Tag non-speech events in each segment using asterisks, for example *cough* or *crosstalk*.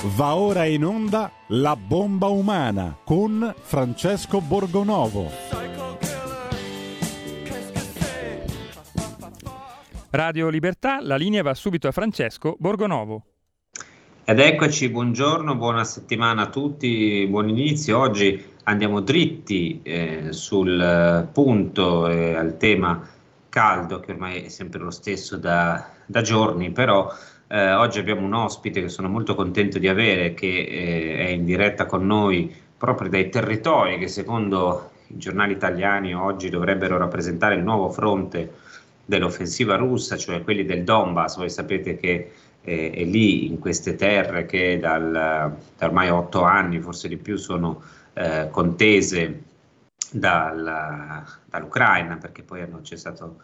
Va ora in onda La bomba umana con Francesco Borgonovo. Radio Libertà, la linea va subito a Francesco Borgonovo. Ed eccoci, buongiorno, buona settimana a tutti, buon inizio. Oggi andiamo dritti eh, sul punto e eh, al tema caldo, che ormai è sempre lo stesso da, da giorni, però eh, oggi abbiamo un ospite che sono molto contento di avere, che eh, è in diretta con noi proprio dai territori che secondo i giornali italiani oggi dovrebbero rappresentare il nuovo fronte dell'offensiva russa, cioè quelli del Donbass. Voi sapete che eh, è lì, in queste terre che dal, da ormai otto anni, forse di più, sono eh, contese dal, dall'Ucraina, perché poi hanno cessato,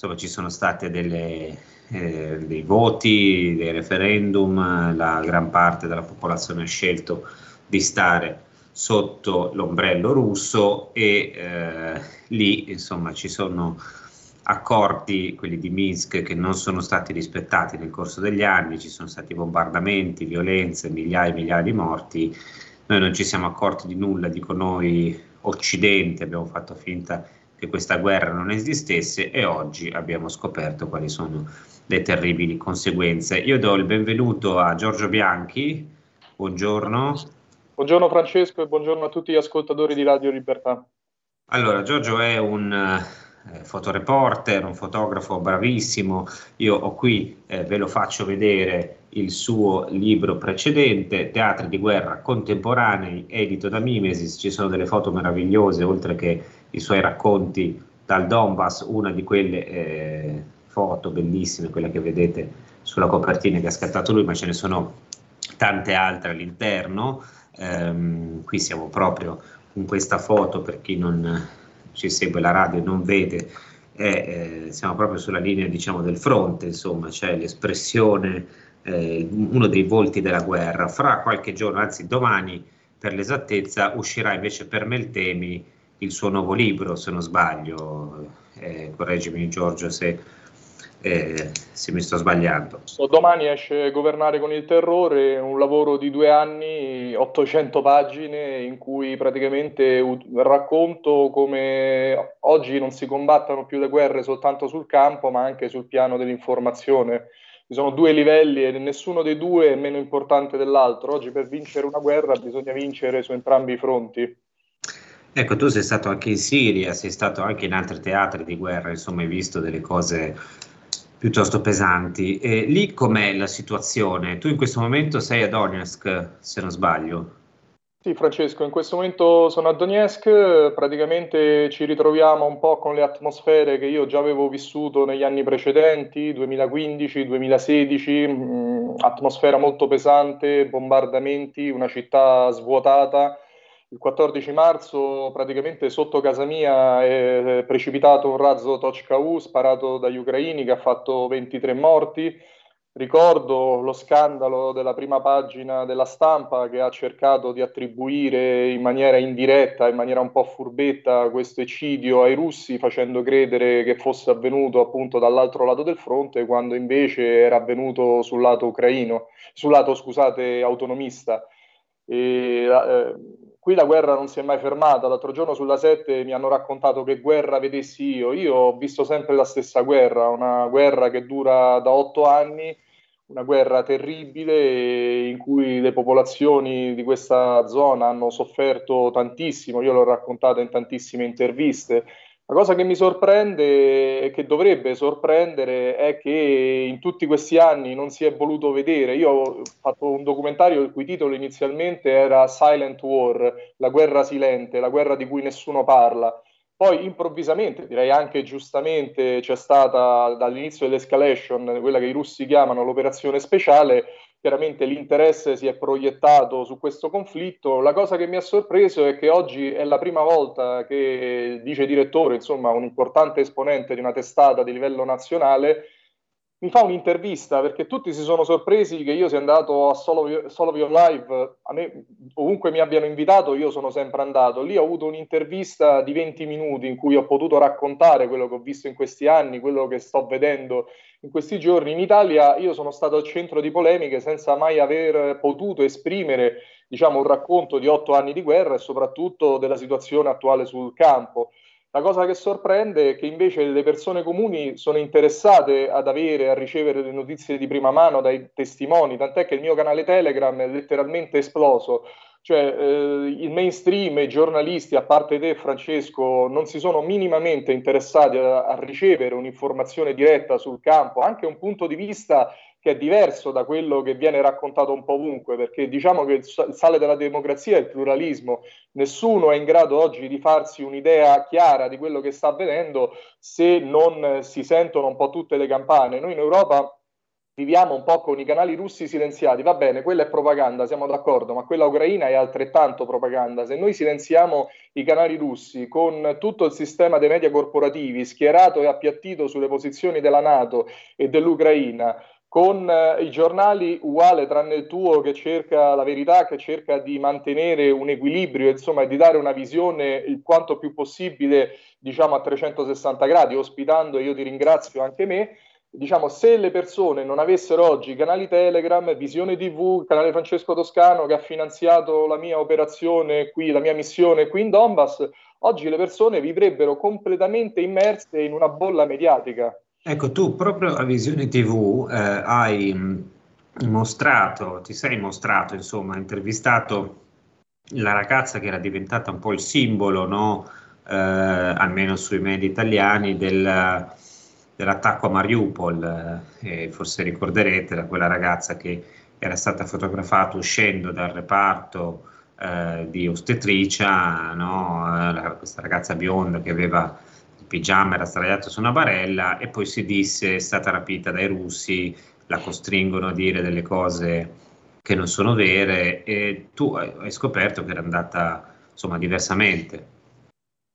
insomma, ci sono delle eh, dei voti, dei referendum, la gran parte della popolazione ha scelto di stare sotto l'ombrello russo e eh, lì insomma ci sono accordi, quelli di Minsk, che non sono stati rispettati nel corso degli anni, ci sono stati bombardamenti, violenze, migliaia e migliaia di morti, noi non ci siamo accorti di nulla, dico noi occidente, abbiamo fatto finta che questa guerra non esistesse e oggi abbiamo scoperto quali sono le terribili conseguenze. Io do il benvenuto a Giorgio Bianchi, buongiorno. Buongiorno Francesco e buongiorno a tutti gli ascoltatori di Radio Libertà. Allora, Giorgio è un eh, fotoreporter, un fotografo bravissimo. Io ho qui, eh, ve lo faccio vedere, il suo libro precedente, Teatri di guerra contemporanei, edito da Mimesis. Ci sono delle foto meravigliose, oltre che i suoi racconti dal Donbass, una di quelle eh, foto bellissime, quella che vedete sulla copertina che ha scattato lui, ma ce ne sono tante altre all'interno. Um, qui siamo proprio in questa foto, per chi non ci segue la radio e non vede, eh, eh, siamo proprio sulla linea diciamo, del fronte, insomma, c'è l'espressione, eh, uno dei volti della guerra. Fra qualche giorno, anzi domani per l'esattezza, uscirà invece per Meltemi il suo nuovo libro, se non sbaglio, eh, correggimi Giorgio se eh, se mi sto sbagliando. Domani esce Governare con il terrore, un lavoro di due anni, 800 pagine, in cui praticamente racconto come oggi non si combattano più le guerre soltanto sul campo, ma anche sul piano dell'informazione. Ci sono due livelli e nessuno dei due è meno importante dell'altro. Oggi per vincere una guerra bisogna vincere su entrambi i fronti. Ecco, tu sei stato anche in Siria, sei stato anche in altri teatri di guerra, insomma hai visto delle cose piuttosto pesanti. E lì com'è la situazione? Tu in questo momento sei a Donetsk, se non sbaglio. Sì, Francesco, in questo momento sono a Donetsk, praticamente ci ritroviamo un po' con le atmosfere che io già avevo vissuto negli anni precedenti, 2015-2016, mh, atmosfera molto pesante, bombardamenti, una città svuotata il 14 marzo praticamente sotto casa mia è precipitato un razzo Tochka-U sparato dagli ucraini che ha fatto 23 morti. Ricordo lo scandalo della prima pagina della stampa che ha cercato di attribuire in maniera indiretta, in maniera un po' furbetta, questo eccidio ai russi, facendo credere che fosse avvenuto appunto dall'altro lato del fronte, quando invece era avvenuto sul lato ucraino, sul lato, scusate, autonomista. E, eh, qui la guerra non si è mai fermata. L'altro giorno sulla 7 mi hanno raccontato che guerra vedessi io. Io ho visto sempre la stessa guerra, una guerra che dura da otto anni, una guerra terribile in cui le popolazioni di questa zona hanno sofferto tantissimo. Io l'ho raccontata in tantissime interviste la cosa che mi sorprende e che dovrebbe sorprendere è che in tutti questi anni non si è voluto vedere. Io ho fatto un documentario il cui titolo inizialmente era Silent War, la guerra silente, la guerra di cui nessuno parla. Poi improvvisamente, direi anche giustamente, c'è stata dall'inizio dell'escalation, quella che i russi chiamano l'operazione speciale, chiaramente l'interesse si è proiettato su questo conflitto. La cosa che mi ha sorpreso è che oggi è la prima volta che dice direttore, insomma un importante esponente di una testata di livello nazionale, mi fa un'intervista perché tutti si sono sorpresi che io sia andato a Solo, Solo Live, a me ovunque mi abbiano invitato io sono sempre andato, lì ho avuto un'intervista di 20 minuti in cui ho potuto raccontare quello che ho visto in questi anni, quello che sto vedendo in questi giorni. In Italia io sono stato al centro di polemiche senza mai aver potuto esprimere diciamo, un racconto di otto anni di guerra e soprattutto della situazione attuale sul campo. La cosa che sorprende è che invece le persone comuni sono interessate ad avere, a ricevere le notizie di prima mano dai testimoni, tant'è che il mio canale Telegram è letteralmente esploso. Cioè, eh, il mainstream, i giornalisti, a parte te Francesco, non si sono minimamente interessati a, a ricevere un'informazione diretta sul campo, anche un punto di vista che è diverso da quello che viene raccontato un po' ovunque, perché diciamo che il sale della democrazia è il pluralismo, nessuno è in grado oggi di farsi un'idea chiara di quello che sta avvenendo se non si sentono un po' tutte le campane. Noi in Europa viviamo un po' con i canali russi silenziati, va bene, quella è propaganda, siamo d'accordo, ma quella ucraina è altrettanto propaganda. Se noi silenziamo i canali russi con tutto il sistema dei media corporativi schierato e appiattito sulle posizioni della Nato e dell'Ucraina, con eh, i giornali uguale tranne il tuo che cerca la verità, che cerca di mantenere un equilibrio, insomma, di dare una visione il quanto più possibile, diciamo, a 360 gradi, ospitando, io ti ringrazio anche me, diciamo, se le persone non avessero oggi canali Telegram, Visione TV, canale Francesco Toscano che ha finanziato la mia operazione qui, la mia missione qui in Donbass, oggi le persone vivrebbero completamente immerse in una bolla mediatica. Ecco, tu proprio a Visione TV eh, hai mostrato, ti sei mostrato, insomma, intervistato la ragazza che era diventata un po' il simbolo, no? eh, almeno sui media italiani, del, dell'attacco a Mariupol. Eh, forse ricorderete da quella ragazza che era stata fotografata uscendo dal reparto eh, di ostetricia, no? Eh, questa ragazza bionda che aveva pigiama era sdraiato su una barella e poi si disse è stata rapita dai russi, la costringono a dire delle cose che non sono vere e tu hai scoperto che era andata insomma diversamente.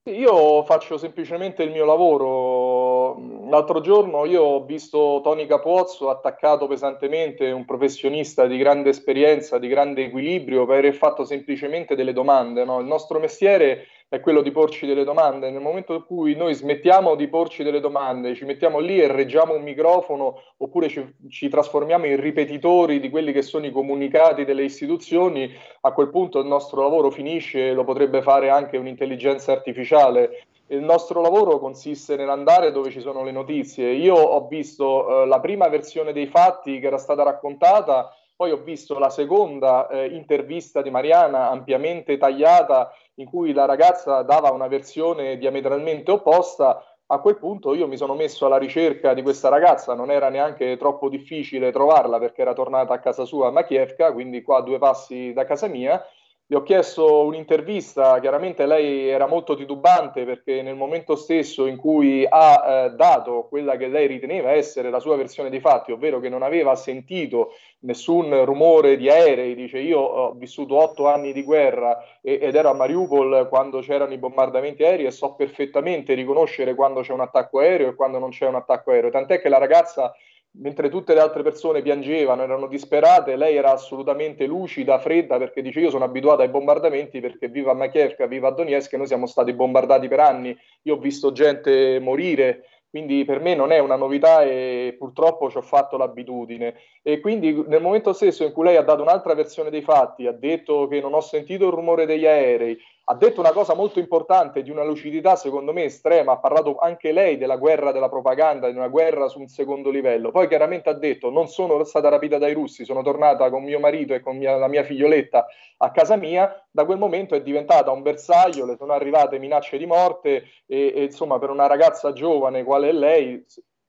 Io faccio semplicemente il mio lavoro. L'altro giorno io ho visto Tony Capuozzo attaccato pesantemente, un professionista di grande esperienza, di grande equilibrio, per aver fatto semplicemente delle domande. No? Il nostro mestiere è quello di porci delle domande. Nel momento in cui noi smettiamo di porci delle domande, ci mettiamo lì e reggiamo un microfono oppure ci, ci, trasformiamo in ripetitori di quelli che sono i comunicati delle istituzioni, a quel punto il nostro lavoro finisce, lo potrebbe fare anche un'intelligenza artificiale. Il nostro lavoro consiste nell'andare dove ci sono le notizie. Io ho visto eh, la prima versione dei fatti che era stata raccontata poi ho visto la seconda eh, intervista di Mariana ampiamente tagliata in cui la ragazza dava una versione diametralmente opposta. A quel punto io mi sono messo alla ricerca di questa ragazza, non era neanche troppo difficile trovarla perché era tornata a casa sua a Makievka, quindi qua a due passi da casa mia, le ho chiesto un'intervista, chiaramente lei era molto titubante perché nel momento stesso in cui ha eh, dato quella che lei riteneva essere la sua versione dei fatti, ovvero che non aveva sentito nessun rumore di aerei, dice io ho vissuto otto anni di guerra e, ed ero a Mariupol quando c'erano i bombardamenti aerei e so perfettamente riconoscere quando c'è un attacco aereo e quando non c'è un attacco aereo, tant'è che la ragazza mentre tutte le altre persone piangevano, erano disperate, lei era assolutamente lucida, fredda, perché dice io sono abituata ai bombardamenti perché viva Makievka, viva Donetsk, noi siamo stati bombardati per anni, io ho visto gente morire, quindi per me non è una novità e purtroppo ci ho fatto l'abitudine. E quindi nel momento stesso in cui lei ha dato un'altra versione dei fatti, ha detto che non ho sentito il rumore degli aerei, ha detto una cosa molto importante, di una lucidità secondo me estrema, ha parlato anche lei della guerra della propaganda, di una guerra su un secondo livello. Poi chiaramente ha detto non sono stata rapita dai russi, sono tornata con mio marito e con mia, la mia figlioletta a casa mia, da quel momento è diventata un bersaglio, le sono arrivate minacce di morte e, e insomma per una ragazza giovane quale è lei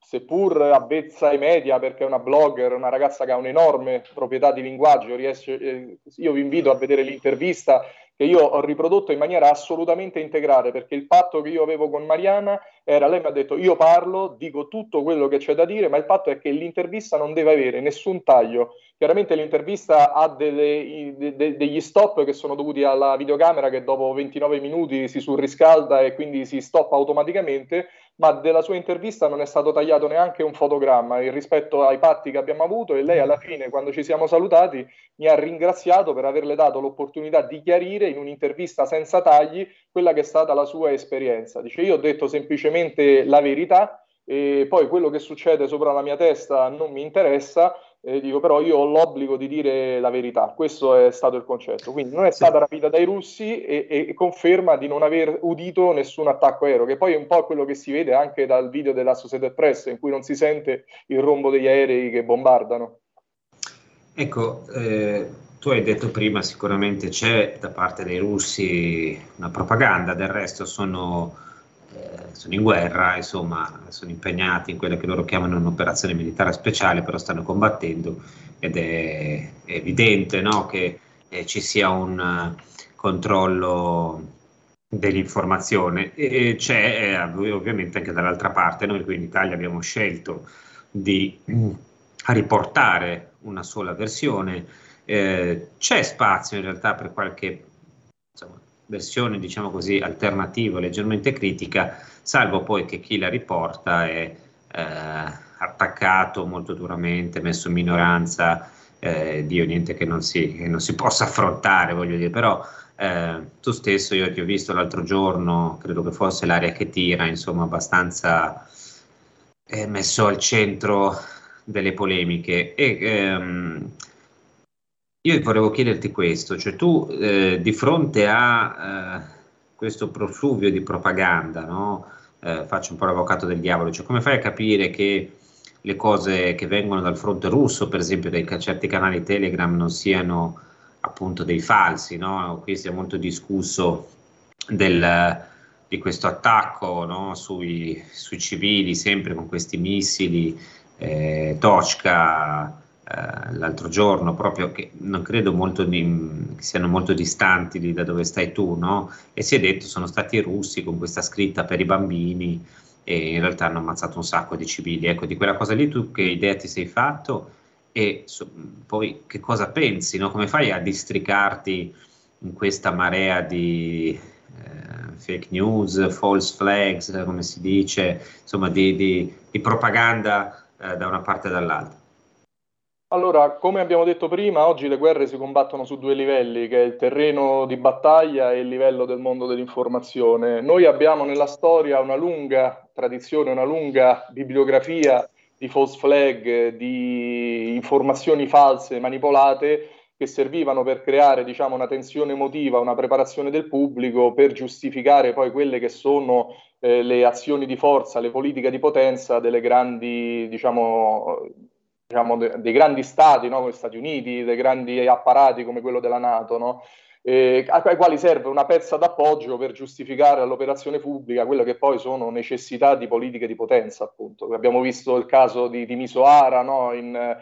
seppur avvezza ai media perché è una blogger, una ragazza che ha un'enorme proprietà di linguaggio, riesce, eh, io vi invito a vedere l'intervista che io ho riprodotto in maniera assolutamente integrale, perché il patto che io avevo con Mariana era, lei mi ha detto io parlo, dico tutto quello che c'è da dire, ma il patto è che l'intervista non deve avere nessun taglio. Chiaramente l'intervista ha delle, de, degli stop che sono dovuti alla videocamera che dopo 29 minuti si surriscalda e quindi si stoppa automaticamente, ma della sua intervista non è stato tagliato neanche un fotogramma rispetto ai patti che abbiamo avuto e lei alla fine, quando ci siamo salutati, mi ha ringraziato per averle dato l'opportunità di chiarire in un'intervista senza tagli quella che è stata la sua esperienza. Dice, io ho detto semplicemente la verità e poi quello che succede sopra la mia testa non mi interessa, eh, dico però io ho l'obbligo di dire la verità, questo è stato il concetto, quindi non è stata rapita dai russi e, e, conferma di non aver udito nessun attacco aereo, che poi è un po' quello che si vede anche dal video della Associated Press in cui non si sente il rombo degli aerei che bombardano. Ecco, eh, tu hai detto prima sicuramente c'è da parte dei russi una propaganda, del resto sono eh, sono in guerra, insomma, sono impegnati in quella che loro chiamano un'operazione militare speciale, però stanno combattendo ed è, evidente no, che eh, ci sia un uh, controllo dell'informazione. E c'è eh, ovviamente anche dall'altra parte, noi qui in Italia abbiamo scelto di mm, riportare una sola versione, eh, c'è spazio in realtà per qualche versione, diciamo così, alternativa, leggermente critica, salvo poi che chi la riporta è eh, attaccato molto duramente, messo in minoranza, eh, Dio niente che non, si, che non si possa affrontare, voglio dire, però eh, tu stesso, io ti ho visto l'altro giorno, credo che fosse l'aria che tira, insomma, abbastanza eh, messo al centro delle polemiche. E ehm, io volevo chiederti questo, cioè tu eh, di fronte a eh, questo profluvio di propaganda, no? eh, faccio un po' l'avvocato del diavolo, cioè come fai a capire che le cose che vengono dal fronte russo, per esempio dai certi canali Telegram, non siano appunto dei falsi, no? Qui si è molto discusso del, di questo attacco no? sui, sui, civili, sempre con questi missili, eh, Tochka, eh, l'altro giorno, proprio che non credo molto di, che siano molto distanti di da dove stai tu, no? E si è detto sono stati i russi con questa scritta per i bambini e in realtà hanno ammazzato un sacco di civili. Ecco, di quella cosa lì tu che idea ti sei fatto e so, poi che cosa pensi, no? Come fai a districarti in questa marea di eh, fake news, false flags, come si dice, insomma, di, di, di propaganda eh, da una parte e dall'altra? Allora, come abbiamo detto prima, oggi le guerre si combattono su due livelli, che è il terreno di battaglia e il livello del mondo dell'informazione. Noi abbiamo nella storia una lunga tradizione, una lunga bibliografia di false flag, di informazioni false, manipolate, che servivano per creare diciamo, una tensione emotiva, una preparazione del pubblico per giustificare poi quelle che sono eh, le azioni di forza, le politiche di potenza delle grandi diciamo, diciamo, de- dei grandi stati, no? come Stati Uniti, dei grandi apparati come quello della Nato, no? eh, ai quali serve una pezza d'appoggio per giustificare all'operazione pubblica quelle che poi sono necessità di politiche di potenza, appunto. Abbiamo visto il caso di, di Misoara no? in,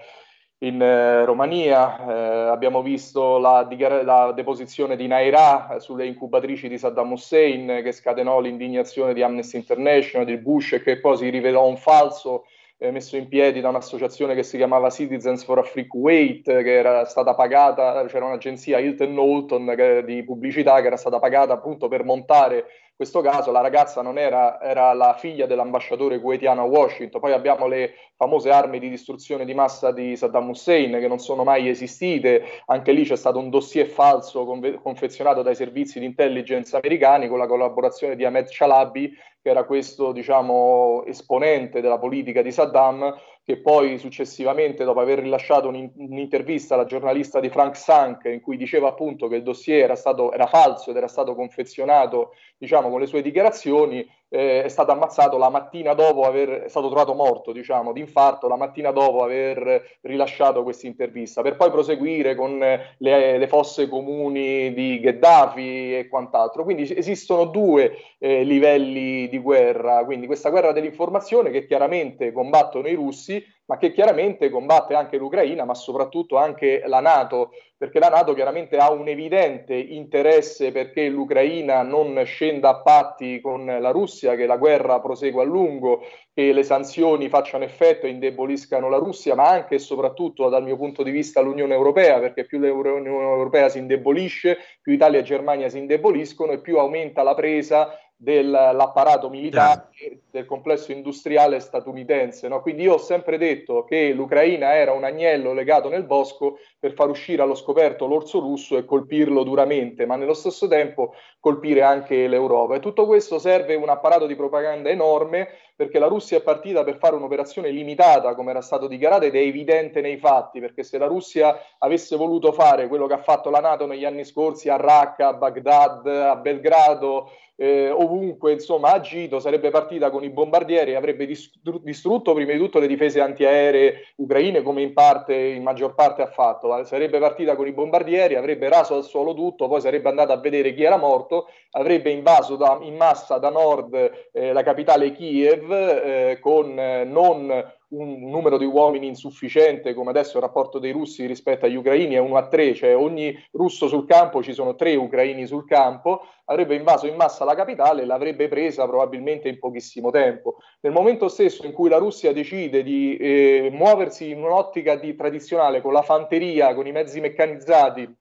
in eh, Romania, eh, abbiamo visto la, la, deposizione di Naira sulle incubatrici di Saddam Hussein che scatenò l'indignazione di Amnesty International, di Bush e che poi si rivelò un falso eh, messo in piedi da un'associazione che si chiamava Citizens for a Free Kuwait, che era stata pagata, c'era un'agenzia Hilton Knowlton di pubblicità che era stata pagata appunto per montare questo caso. La ragazza non era, era la figlia dell'ambasciatore kuwaitiano a Washington. Poi abbiamo le famose armi di distruzione di massa di Saddam Hussein che non sono mai esistite. Anche lì c'è stato un dossier falso conve- confezionato dai servizi di intelligence americani con la collaborazione di Ahmed Chalabi che era questo diciamo, esponente della politica di Saddam, che poi successivamente, dopo aver rilasciato un, un'intervista alla giornalista di Frank Sank, in cui diceva appunto che il dossier era, stato, era falso ed era stato confezionato diciamo, con le sue dichiarazioni, eh, è stato ammazzato la mattina dopo aver, è stato trovato morto, diciamo, di infarto, la mattina dopo aver rilasciato questa intervista, per poi proseguire con le, le fosse comuni di Gheddafi e quant'altro. Quindi esistono due eh, livelli di guerra, quindi questa guerra dell'informazione che chiaramente combattono i russi, ma che chiaramente combatte anche l'Ucraina, ma soprattutto anche la Nato, perché la Nato chiaramente ha un evidente interesse perché l'Ucraina non scenda a patti con la Russia, che la guerra prosegua a lungo, che le sanzioni facciano effetto e indeboliscano la Russia, ma anche e soprattutto dal mio punto di vista l'Unione Europea, perché più l'Unione Europea si indebolisce, più Italia e Germania si indeboliscono e più aumenta la presa dell'apparato militare del complesso industriale statunitense. No? Quindi io ho sempre detto che l'Ucraina era un agnello legato nel bosco per far uscire allo scoperto l'orso russo e colpirlo duramente, ma nello stesso tempo colpire anche l'Europa. E tutto questo serve un apparato di propaganda enorme perché la Russia è partita per fare un'operazione limitata, come era stato dichiarato, ed è evidente nei fatti, perché se la Russia avesse voluto fare quello che ha fatto la Nato negli anni scorsi a Raqqa, a Baghdad, a Belgrado, eh, ovunque insomma agito, sarebbe partita con i bombardieri e avrebbe distrutto prima di tutto le difese antiaeree ucraine come in parte, in maggior parte ha fatto, sarebbe partita con i bombardieri, avrebbe raso al suolo tutto, poi sarebbe andata a vedere chi era morto, avrebbe invaso da, in massa da nord eh, la capitale Kiev eh, con eh, non un numero di uomini insufficiente, come adesso il rapporto dei russi rispetto agli ucraini è 1 a 3, cioè ogni russo sul campo ci sono tre ucraini sul campo, avrebbe invaso in massa la capitale e l'avrebbe presa probabilmente in pochissimo tempo. Nel momento stesso in cui la Russia decide di eh, muoversi in un'ottica di, tradizionale con la fanteria, con i mezzi meccanizzati,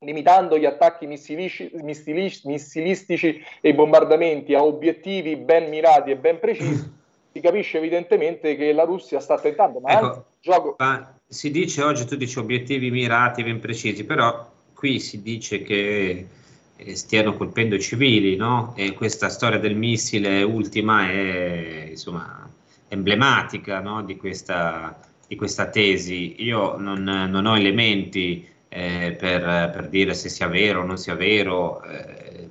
limitando gli attacchi missilistici e i bombardamenti a obiettivi ben mirati e ben precisi, si capisce evidentemente che la Russia sta tentando, ma ecco, gioco... si dice oggi, tu dici obiettivi mirati, ben precisi, però qui si dice che eh, stiano colpendo i civili, no? E questa storia del missile ultima è insomma emblematica no? di, questa, di, questa, tesi. Io non, non ho elementi eh, per, per, dire se sia vero o non sia vero, eh,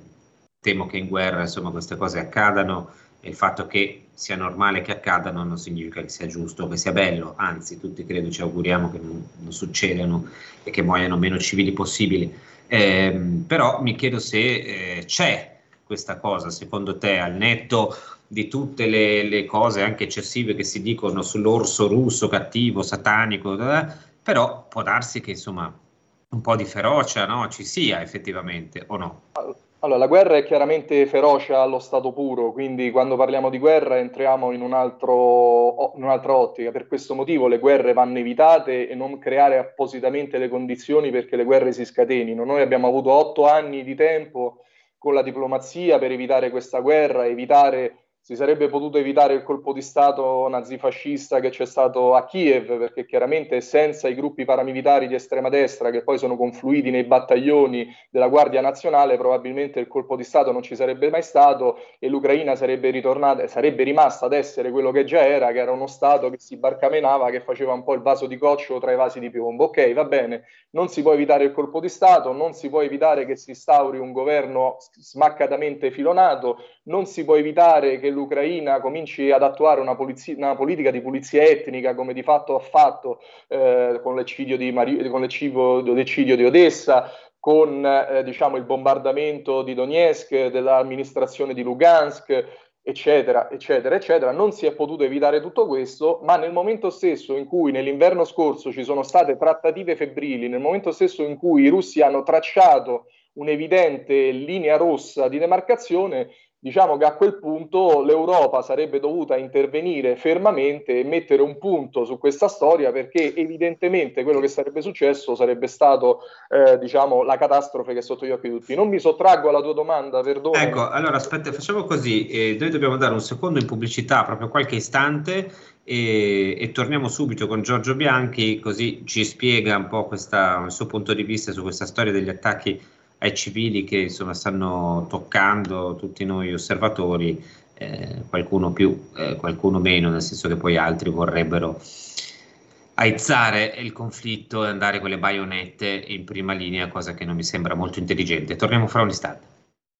temo che in guerra insomma queste cose accadano e il fatto che sia normale che accadano non significa che sia giusto o che sia bello, anzi tutti credo ci auguriamo che non, non succedano e che muoiano meno civili possibili. Eh, però mi chiedo se eh, c'è questa cosa, secondo te, al netto di tutte le, le, cose anche eccessive che si dicono sull'orso russo cattivo, satanico, però può darsi che insomma un po' di ferocia no? ci sia effettivamente o no? Allora, la guerra è chiaramente feroce allo stato puro, quindi quando parliamo di guerra entriamo in, un altro, in, un'altra ottica. Per questo motivo le guerre vanno evitate e non creare appositamente le condizioni perché le guerre si scatenino. Noi abbiamo avuto otto anni di tempo con la diplomazia per evitare questa guerra, evitare si sarebbe potuto evitare il colpo di Stato nazifascista che c'è stato a Kiev, perché chiaramente senza i gruppi paramilitari di estrema destra che poi sono confluiti nei battaglioni della Guardia Nazionale, probabilmente il colpo di Stato non ci sarebbe mai stato e l'Ucraina sarebbe ritornata, sarebbe rimasta ad essere quello che già era, che era uno Stato che si barcamenava, che faceva un po' il vaso di coccio tra i vasi di piombo. Ok, va bene, non si può evitare il colpo di Stato, non si può evitare che si instauri un governo smaccatamente filonato, non si può evitare che l'Ucraina cominci ad attuare una, polizia, una, politica di pulizia etnica come di fatto ha fatto eh, con, l'eccidio di, di Odessa, con eh, diciamo, il bombardamento di Donetsk, dell'amministrazione di Lugansk, eccetera, eccetera, eccetera. Non si è potuto evitare tutto questo, ma nel momento stesso in cui nell'inverno scorso ci sono state trattative febbrili, nel momento stesso in cui i russi hanno tracciato un'evidente linea rossa di demarcazione, diciamo che a quel punto l'Europa sarebbe dovuta intervenire fermamente e mettere un punto su questa storia perché evidentemente quello che sarebbe successo sarebbe stato eh, diciamo la catastrofe che è sotto gli occhi di tutti. Non mi sottraggo alla tua domanda, perdona. Ecco, allora aspetta, facciamo così, eh, noi dobbiamo dare un secondo in pubblicità, proprio qualche istante e, e, torniamo subito con Giorgio Bianchi così ci spiega un po' questa, il suo punto di vista su questa storia degli attacchi ai civili che insomma stanno toccando tutti noi osservatori, eh, qualcuno più, eh, qualcuno meno, nel senso che poi altri vorrebbero aizzare il conflitto e andare con le baionette in prima linea, cosa che non mi sembra molto intelligente. Torniamo fra un istante.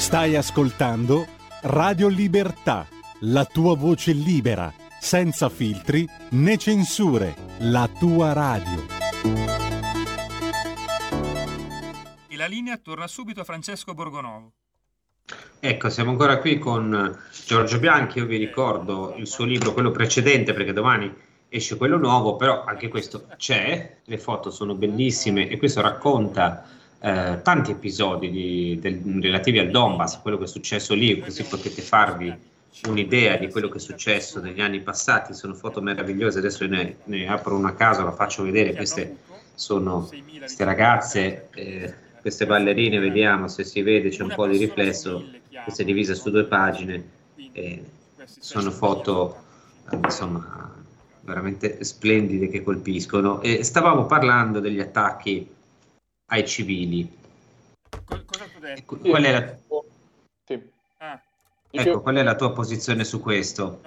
Stai ascoltando Radio Libertà, la tua voce libera, senza filtri né censure, la tua radio. E la linea torna subito a Francesco Borgonovo. Ecco, siamo ancora qui con Giorgio Bianchi, io vi ricordo il suo libro, quello precedente, perché domani esce quello nuovo, però anche questo c'è, le foto sono bellissime e questo racconta eh, tanti episodi di, del, relativi al Donbass, quello che è successo lì, così potete farvi un'idea di quello che è successo negli anni passati, sono foto meravigliose, adesso ne, ne apro una casa, la faccio vedere, queste sono queste ragazze, eh, queste ballerine, vediamo se si vede, c'è un po' di riflesso, questa è divisa su due pagine, eh, sono foto insomma veramente splendide che colpiscono. E stavamo parlando degli attacchi ai civili. Cosa tu detto? Ecco, qual è la... Sì. Ah. Ecco, qual è la tua posizione su questo?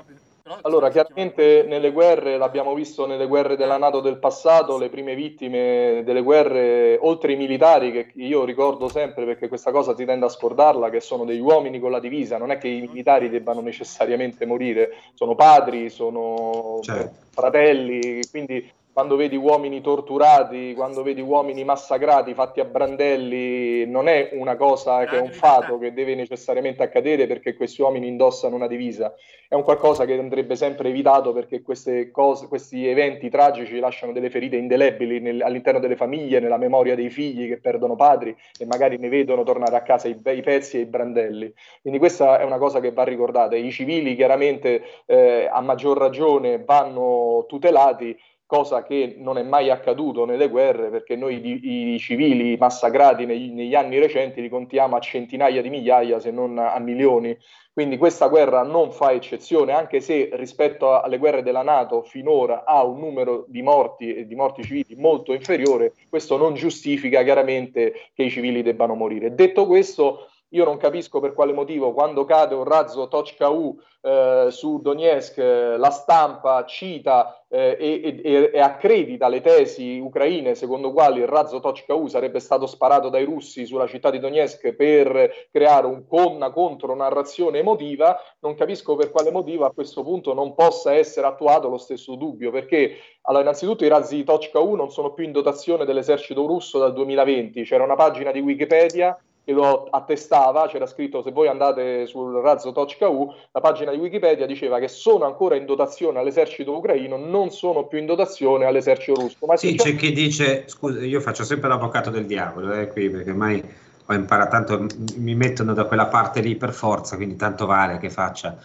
Allora, chiaramente nelle guerre, l'abbiamo visto nelle guerre della Nato del passato, le prime vittime delle guerre, oltre i militari, che io ricordo sempre perché questa cosa si tende a scordarla, che sono degli uomini con la divisa, non è che i militari debbano necessariamente morire, sono padri, sono certo. fratelli, quindi quando vedi uomini torturati, quando vedi uomini massacrati, fatti a brandelli, non è una cosa che è un fato che deve necessariamente accadere perché questi uomini indossano una divisa, è un qualcosa che andrebbe sempre evitato perché cose, questi eventi tragici lasciano delle ferite indelebili nel, all'interno delle famiglie, nella memoria dei figli che perdono padri e magari ne vedono tornare a casa i, i pezzi e i brandelli. Quindi questa è una cosa che va ricordata. I civili chiaramente eh, a maggior ragione vanno tutelati cosa che non è mai accaduto nelle guerre, perché noi i, civili massacrati negli, negli, anni recenti li contiamo a centinaia di migliaia, se non a milioni. Quindi questa guerra non fa eccezione, anche se rispetto alle guerre della Nato finora ha un numero di morti e di morti civili molto inferiore, questo non giustifica chiaramente che i civili debbano morire. Detto questo, io non capisco per quale motivo quando cade un razzo Tochka-U eh, su Donetsk eh, la stampa cita eh, e, e, e, accredita le tesi ucraine secondo quali il razzo Tochka-U sarebbe stato sparato dai russi sulla città di Donetsk per creare un, contro-narrazione emotiva, non capisco per quale motivo a questo punto non possa essere attuato lo stesso dubbio, perché allora, innanzitutto i razzi Tochka-U non sono più in dotazione dell'esercito russo dal 2020, c'era una pagina di Wikipedia che lo attestava, c'era scritto se voi andate sul razzo Tochka-U, la pagina di Wikipedia diceva che sono ancora in dotazione all'esercito ucraino, non sono più in dotazione all'esercito russo. Ma sì, c'è chi dice, scusa, io faccio sempre l'avvocato del diavolo, eh, qui, perché ormai ho imparato, tanto mi mettono da quella parte lì per forza, quindi tanto vale che faccia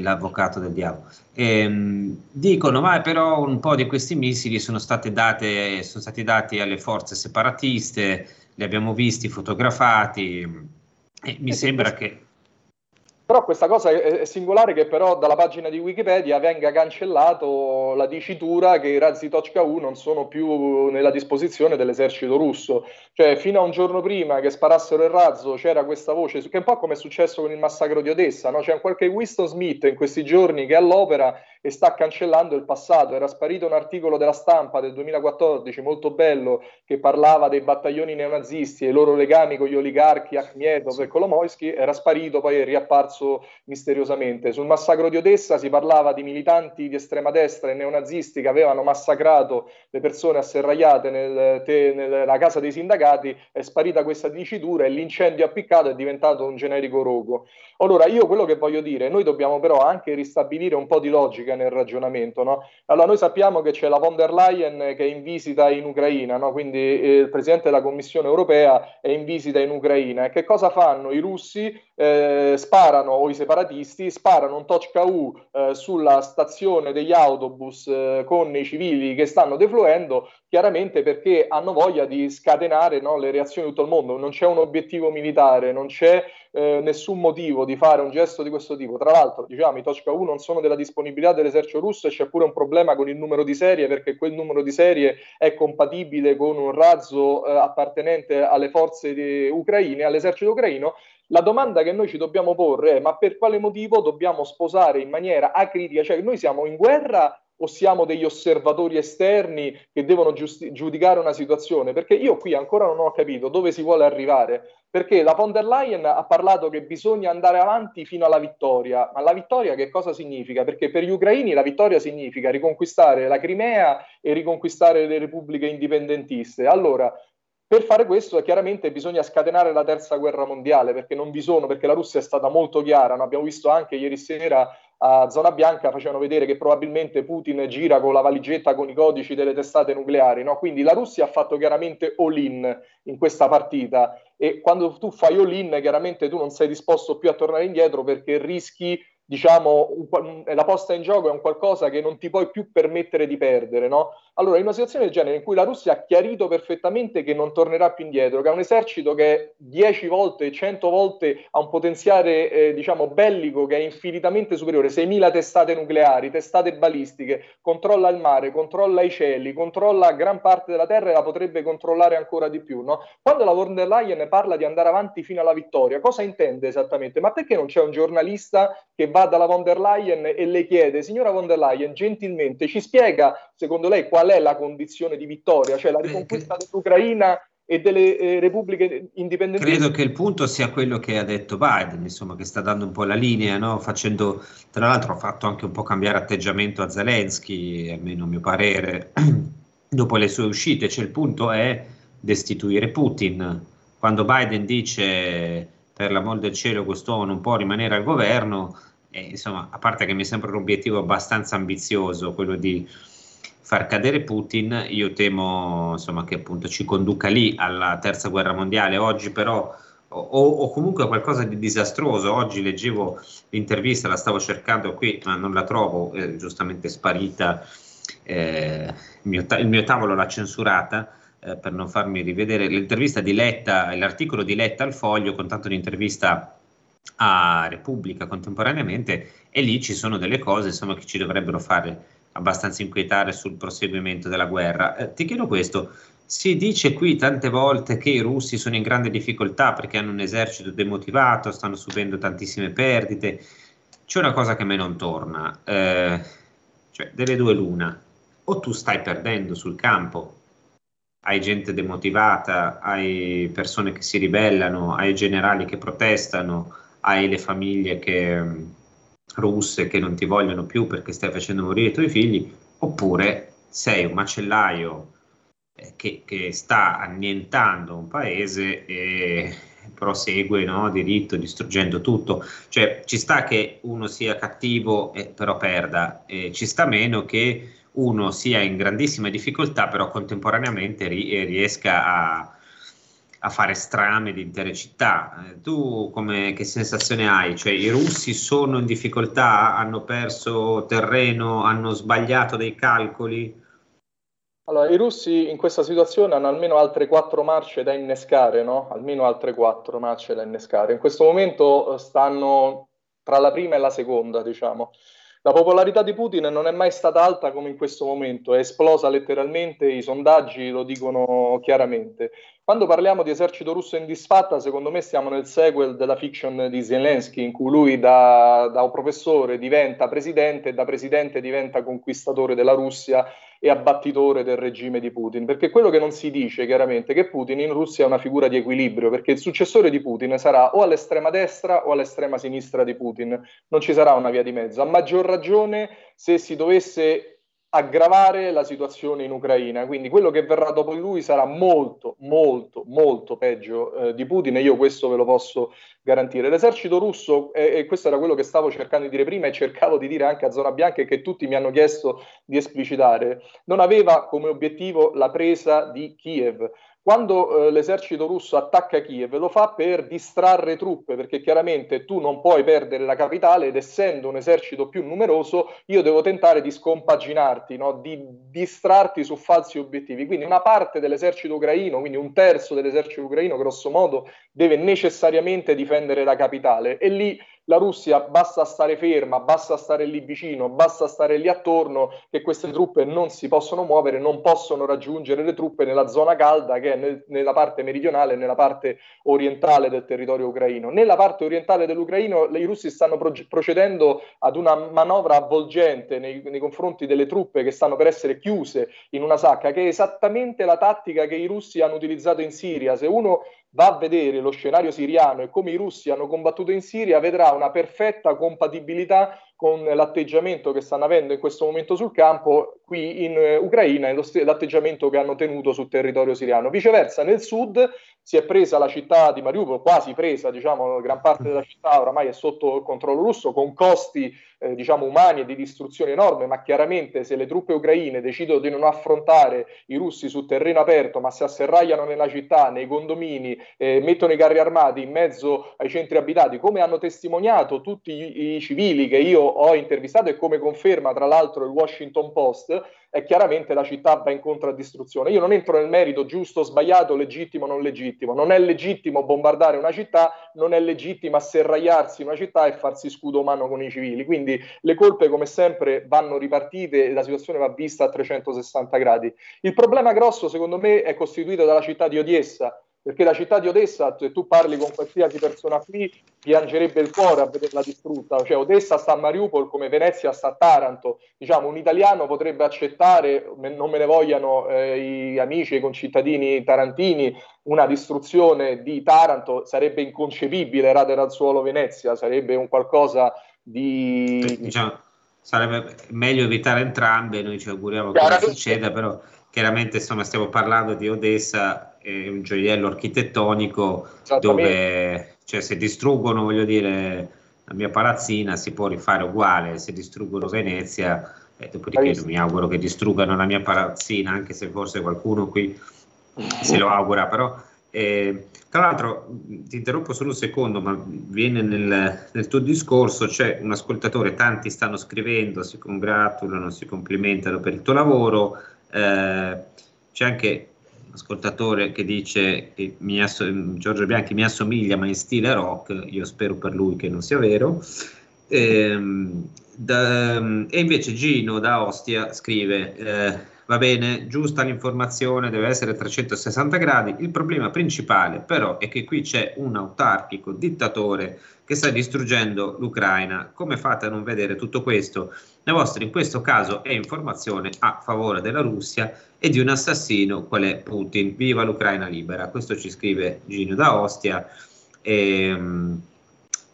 l'avvocato del diavolo. Ehm, dicono, ma però un po' di questi missili sono, state date, sono stati dati alle forze separatiste, li abbiamo visti fotografati e mi sembra che però questa cosa è, singolare che però dalla pagina di Wikipedia venga cancellato la dicitura che i razzi Tochka-U non sono più nella disposizione dell'esercito russo. Cioè, fino a un giorno prima che sparassero il razzo c'era questa voce, che è un po' come è successo con il massacro di Odessa, no? C'è qualche Winston Smith in questi giorni che è all'opera e sta cancellando il passato. Era sparito un articolo della stampa del 2014 molto bello che parlava dei battaglioni neonazisti e i loro legami con gli oligarchi Akhmedov e Kolomoisky, era sparito, poi è riapparso misteriosamente. Sul massacro di Odessa si parlava di militanti di estrema destra e neonazisti che avevano massacrato le persone asserragliate nel te, nella casa dei sindacati, è sparita questa dicitura e l'incendio appiccato è diventato un generico rogo. Allora, io quello che voglio dire, noi dobbiamo però anche ristabilire un po' di logica nel ragionamento. No? Allora, noi sappiamo che c'è la von der Leyen che è in visita in Ucraina, no? quindi eh, il presidente della Commissione europea è in visita in Ucraina. E che cosa fanno i russi? Eh, sparano, o i separatisti, sparano un Tochka U eh, sulla stazione degli autobus eh, con i civili che stanno defluendo, chiaramente perché hanno voglia di scatenare no, le reazioni di tutto il mondo. Non c'è un obiettivo militare, non c'è eh, nessun motivo di fare un gesto di questo tipo. Tra l'altro, diciamo, i Tochka U non sono della disponibilità dell'esercito russo e c'è pure un problema con il numero di serie perché quel numero di serie è compatibile con un razzo eh, appartenente alle forze di, ucraine, all'esercito ucraino la domanda che noi ci dobbiamo porre è ma per quale motivo dobbiamo sposare in maniera acritica, cioè noi siamo in guerra o siamo degli osservatori esterni che devono giusti- giudicare una situazione? Perché io qui ancora non ho capito dove si vuole arrivare, perché la von der Leyen ha parlato che bisogna andare avanti fino alla vittoria, ma la vittoria che cosa significa? Perché per gli ucraini la vittoria significa riconquistare la Crimea e riconquistare le repubbliche indipendentiste. Allora, Per fare questo chiaramente bisogna scatenare la terza guerra mondiale perché non vi sono, perché la Russia è stata molto chiara, no? abbiamo visto anche ieri sera a Zona Bianca facevano vedere che probabilmente Putin gira con la valigetta con i codici delle testate nucleari, no? quindi la Russia ha fatto chiaramente all-in in questa partita e quando tu fai all-in chiaramente tu non sei disposto più a tornare indietro perché rischi diciamo, un, la posta in gioco è un qualcosa che non ti puoi più permettere di perdere, no? Allora, in una situazione del genere in cui la Russia ha chiarito perfettamente che non tornerà più indietro, che ha un esercito che è 10 volte, 100 volte ha un potenziale, eh, diciamo, bellico che è infinitamente superiore, 6.000 testate nucleari, testate balistiche, controlla il mare, controlla i cieli, controlla gran parte della terra e la potrebbe controllare ancora di più, no? Quando la von der Leyen parla di andare avanti fino alla vittoria, cosa intende esattamente? Ma perché non c'è un giornalista che va dalla von der Leyen e le chiede, signora von der Leyen, gentilmente ci spiega, secondo lei, qual è la condizione di vittoria, cioè la riconquista dell'Ucraina e delle eh, repubbliche indipendenti. Credo che il punto sia quello che ha detto Biden, insomma, che sta dando un po' la linea, no? facendo, tra l'altro ha fatto anche un po' cambiare atteggiamento a Zelensky, almeno a mio parere, *clears throat* dopo le sue uscite, cioè il punto è destituire Putin. Quando Biden dice per l'amor del cielo quest'uomo non può rimanere al governo, eh, insomma, a parte che mi sembra un obiettivo abbastanza ambizioso quello di far cadere Putin, io temo insomma, che appunto ci conduca lì alla terza guerra mondiale. Oggi però o, o, comunque qualcosa di disastroso. Oggi leggevo l'intervista, la stavo cercando qui, ma non la trovo, è giustamente sparita. Eh, il, mio ta- il, mio tavolo l'ha censurata eh, per non farmi rivedere l'intervista di Letta, l'articolo di Letta al foglio con tanto di intervista a Repubblica contemporaneamente e lì ci sono delle cose insomma, che ci dovrebbero fare abbastanza inquietare sul proseguimento della guerra. Eh, ti chiedo questo, si dice qui tante volte che i russi sono in grande difficoltà perché hanno un esercito demotivato, stanno subendo tantissime perdite. C'è una cosa che a me non torna, eh, cioè delle due l'una, o tu stai perdendo sul campo, hai gente demotivata, hai persone che si ribellano, hai generali che protestano, hai le famiglie che, russe che non ti vogliono più perché stai facendo morire i tuoi figli, oppure sei un macellaio eh, che, che, sta annientando un paese e prosegue no, diritto, distruggendo tutto. Cioè ci sta che uno sia cattivo e però perda, e ci sta meno che uno sia in grandissima difficoltà però contemporaneamente ri- riesca a a fare strame di intere città. Eh, tu come, che sensazione hai? Cioè i russi sono in difficoltà, hanno perso terreno, hanno sbagliato dei calcoli? Allora, i russi in questa situazione hanno almeno altre quattro marce da innescare, no? Almeno altre quattro marce da innescare. In questo momento eh, stanno tra la prima e la seconda, diciamo. La popolarità di Putin non è mai stata alta come in questo momento, è esplosa letteralmente, i sondaggi lo dicono chiaramente. Quando parliamo di esercito russo in disfatta, secondo me siamo nel sequel della fiction di Zelensky, in cui lui da, da professore diventa presidente e da presidente diventa conquistatore della Russia e abbattitore del regime di Putin. Perché quello che non si dice chiaramente è che Putin in Russia è una figura di equilibrio, perché il successore di Putin sarà o all'estrema destra o all'estrema sinistra di Putin, non ci sarà una via di mezzo. A maggior ragione se si dovesse aggravare la situazione in Ucraina. Quindi quello che verrà dopo di lui sarà molto, molto, molto peggio eh, di Putin e io questo ve lo posso garantire. L'esercito russo, eh, e questo era quello che stavo cercando di dire prima e cercavo di dire anche a Zona Bianca e che tutti mi hanno chiesto di esplicitare, non aveva come obiettivo la presa di Kiev quando eh, l'esercito russo attacca Kiev lo fa per distrarre truppe, perché chiaramente tu non puoi perdere la capitale ed essendo un esercito più numeroso io devo tentare di scompaginarti, no? di distrarti su falsi obiettivi. Quindi una parte dell'esercito ucraino, quindi un terzo dell'esercito ucraino grosso modo, deve necessariamente difendere la capitale e lì la Russia basta stare ferma, basta stare lì vicino, basta stare lì attorno, che queste truppe non si possono muovere, non possono raggiungere le truppe nella zona calda che è nel, nella parte meridionale nella parte orientale del territorio ucraino. Nella parte orientale dell'Ucraino i russi stanno pro- procedendo ad una manovra avvolgente nei, nei confronti delle truppe che stanno per essere chiuse in una sacca, che è esattamente la tattica che i russi hanno utilizzato in Siria. Se uno va a vedere lo scenario siriano e come i russi hanno combattuto in Siria, vedrà una perfetta compatibilità con l'atteggiamento che stanno avendo in questo momento sul campo qui in uh, Ucraina e l'atteggiamento che hanno tenuto sul territorio siriano. Viceversa, nel sud si è presa la città di Mariupol, quasi presa, diciamo, gran parte della città oramai è sotto il controllo russo, con costi eh, diciamo, umani e di distruzione enorme, ma chiaramente se le truppe ucraine decidono di non affrontare i russi su terreno aperto, ma si asserragliano nella città, nei condomini, eh, mettono i carri armati in mezzo ai centri abitati, come hanno testimoniato tutti i, i civili che io ho intervistato e come conferma tra l'altro il Washington Post, è chiaramente la città va incontro a distruzione. Io non entro nel merito giusto, sbagliato, legittimo, non legittimo. Non è legittimo bombardare una città, non è legittimo asserragliarsi una città e farsi scudo umano con i civili. Quindi le colpe, come sempre, vanno ripartite e la situazione va vista a 360 gradi. Il problema grosso, secondo me, è costituito dalla città di Odiessa, perché la città di Odessa, se tu parli con qualsiasi persona qui, piangerebbe il cuore a vederla distrutta. Cioè, Odessa sta a Mariupol come Venezia sta a Taranto. Diciamo, un italiano potrebbe accettare, non me ne vogliano eh, i amici e i concittadini tarantini, una distruzione di Taranto sarebbe inconcepibile, radere al suolo Venezia, sarebbe un qualcosa di... Diciamo, sarebbe meglio evitare entrambe, noi ci auguriamo che non succeda, però chiaramente insomma, stiamo parlando di Odessa è un gioiello architettonico dove cioè, se distruggono, voglio dire, la mia palazzina si può rifare uguale, se distruggono Venezia, eh, dopodiché non mi auguro che distruggano la mia palazzina, anche se forse qualcuno qui se lo augura, però eh, tra l'altro ti interrompo solo un secondo, ma viene nel, nel, tuo discorso, c'è un ascoltatore, tanti stanno scrivendo, si congratulano, si complimentano per il tuo lavoro, eh, c'è anche ascoltatore che dice che ass- Giorgio Bianchi mi assomiglia ma in stile rock, io spero per lui che non sia vero. Ehm, da, e invece Gino da Ostia scrive, eh, va bene, giusta l'informazione, deve essere 360 gradi, il problema principale però è che qui c'è un autarchico dittatore che sta distruggendo l'Ucraina. Come fate a non vedere tutto questo? La vostra in questo caso è informazione a favore della Russia e di un assassino qual è Putin. Viva l'Ucraina libera. Questo ci scrive Gino da Ostia. Ehm,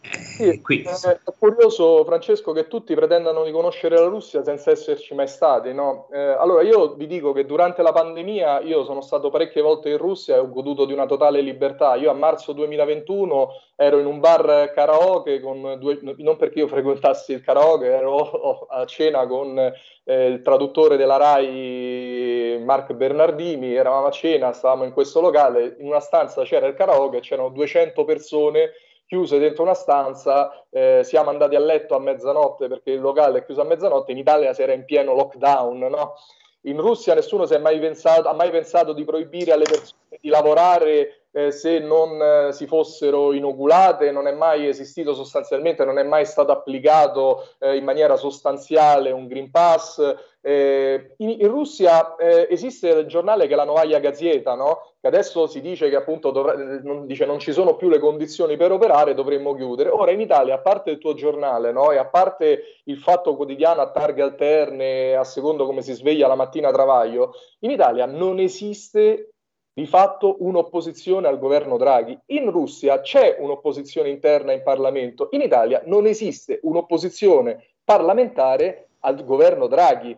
sì, qui. È curioso, Francesco, che tutti pretendano di conoscere la Russia senza esserci mai stati. No? Eh, allora, io vi dico che durante la pandemia io sono stato parecchie volte in Russia e ho goduto di una totale libertà. Io a marzo 2021 ero in un bar karaoke con due, non perché io frequentassi il karaoke, ero a cena con eh, il traduttore della RAI Mark Bernardini, eravamo a cena, stavamo in questo locale, in una stanza c'era il karaoke, c'erano 200 persone chiuse dentro una stanza, eh, siamo andati a letto a mezzanotte perché il locale è chiuso a mezzanotte, in Italia si era in pieno lockdown, no? In Russia nessuno si è mai pensato, ha mai pensato di proibire alle persone di lavorare eh, se non eh, si fossero inoculate, non è mai esistito sostanzialmente, non è mai stato applicato eh, in maniera sostanziale un Green Pass. Eh, in, in, Russia eh, esiste il giornale che è la Novaya Gazeta, no? Che adesso si dice che appunto dovre- non, dice, non ci sono più le condizioni per operare, dovremmo chiudere. Ora in Italia, a parte il tuo giornale no? e a parte il fatto quotidiano a targhe alterne, a secondo come si sveglia la mattina travaglio, in Italia non esiste di fatto un'opposizione al governo Draghi. In Russia c'è un'opposizione interna in Parlamento, in Italia non esiste un'opposizione parlamentare al governo Draghi.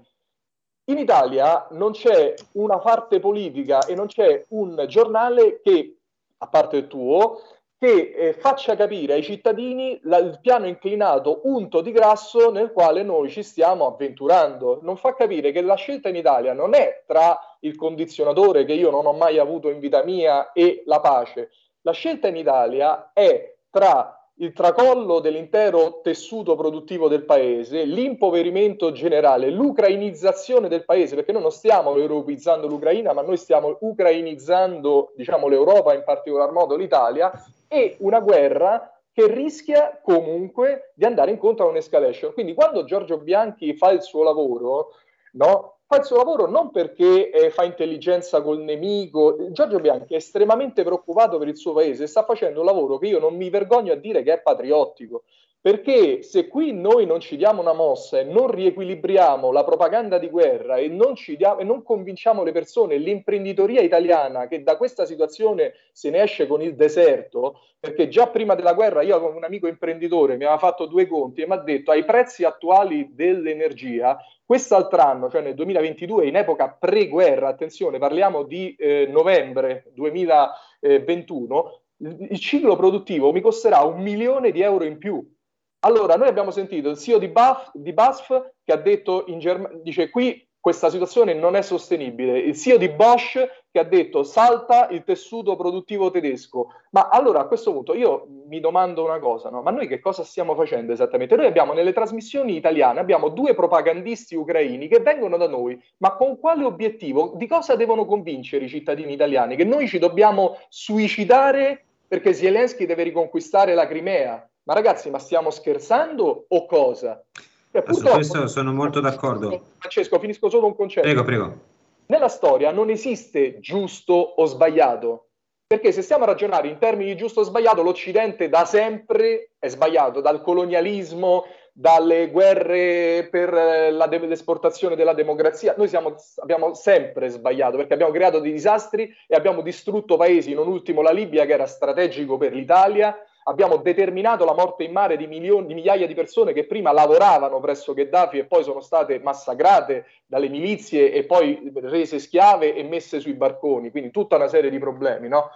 In Italia non c'è una parte politica e non c'è un giornale che, a parte il tuo, che eh, faccia capire ai cittadini la, il piano inclinato unto di grasso nel quale noi ci stiamo avventurando. Non fa capire che la scelta in Italia non è tra il condizionatore che io non ho mai avuto in vita mia e la pace. La scelta in Italia è tra il tracollo dell'intero tessuto produttivo del paese, l'impoverimento generale, l'ucrainizzazione del paese, perché noi non stiamo europeizzando l'Ucraina, ma noi stiamo ucrainizzando diciamo, l'Europa, in particolar modo l'Italia, e una guerra che rischia comunque di andare incontro a un'escalation. Quindi quando Giorgio Bianchi fa il suo lavoro, no, fa il suo lavoro non perché eh, fa intelligenza col nemico. Giorgio Bianchi è estremamente preoccupato per il suo paese, sta facendo un lavoro che io non mi vergogno a dire che è patriottico. Perché se qui noi non ci diamo una mossa e non riequilibriamo la propaganda di guerra e non, diamo, e non convinciamo le persone, l'imprenditoria italiana che da questa situazione se ne esce con il deserto, perché già prima della guerra io con un amico imprenditore mi aveva fatto due conti e mi ha detto ai prezzi attuali dell'energia, quest'altro anno, cioè nel 2022, in epoca pre-guerra, attenzione, parliamo di eh, novembre 2021, il ciclo produttivo mi costerà un milione di euro in più allora, noi abbiamo sentito il CEO di, Buff, di BASF che ha detto in Germania, dice qui questa situazione non è sostenibile. Il CEO di Bosch che ha detto salta il tessuto produttivo tedesco. Ma allora a questo punto io mi domando una cosa, no? ma noi che cosa stiamo facendo esattamente? Noi abbiamo nelle trasmissioni italiane, abbiamo due propagandisti ucraini che vengono da noi, ma con quale obiettivo? Di cosa devono convincere i cittadini italiani? Che noi ci dobbiamo suicidare perché Zelensky deve riconquistare la Crimea? Ma ragazzi, ma stiamo scherzando o cosa? Cioè, su questo sono molto d'accordo. Francesco, finisco solo un concetto. Prego, prego. Nella storia non esiste giusto o sbagliato, perché se stiamo a ragionare in termini di giusto o sbagliato, l'Occidente da sempre è sbagliato, dal colonialismo, dalle guerre per la de- l'esportazione della democrazia. Noi siamo, abbiamo sempre sbagliato perché abbiamo creato dei disastri e abbiamo distrutto paesi, non ultimo la Libia, che era strategico per l'Italia abbiamo determinato la morte in mare di, milioni, di migliaia di persone che prima lavoravano presso Gheddafi e poi sono state massacrate dalle milizie e poi rese schiave e messe sui barconi, quindi tutta una serie di problemi, no?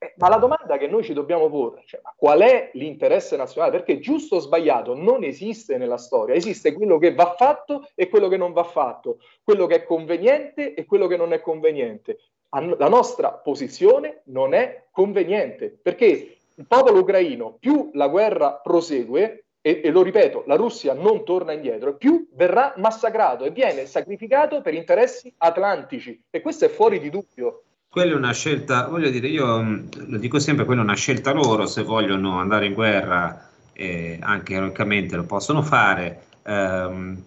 Eh, ma la domanda che noi ci dobbiamo porre, cioè, qual è l'interesse nazionale? Perché giusto o sbagliato non esiste nella storia, esiste quello che va fatto e quello che non va fatto, quello che è conveniente e quello che non è conveniente. La nostra posizione non è conveniente, perché il popolo ucraino, più la guerra prosegue, e, e, lo ripeto, la Russia non torna indietro, più verrà massacrato e viene sacrificato per interessi atlantici. E questo è fuori di dubbio. Quella è una scelta, voglio dire, io mm, lo dico sempre, quella è una scelta loro, se vogliono andare in guerra, eh, anche eroicamente lo possono fare. Um,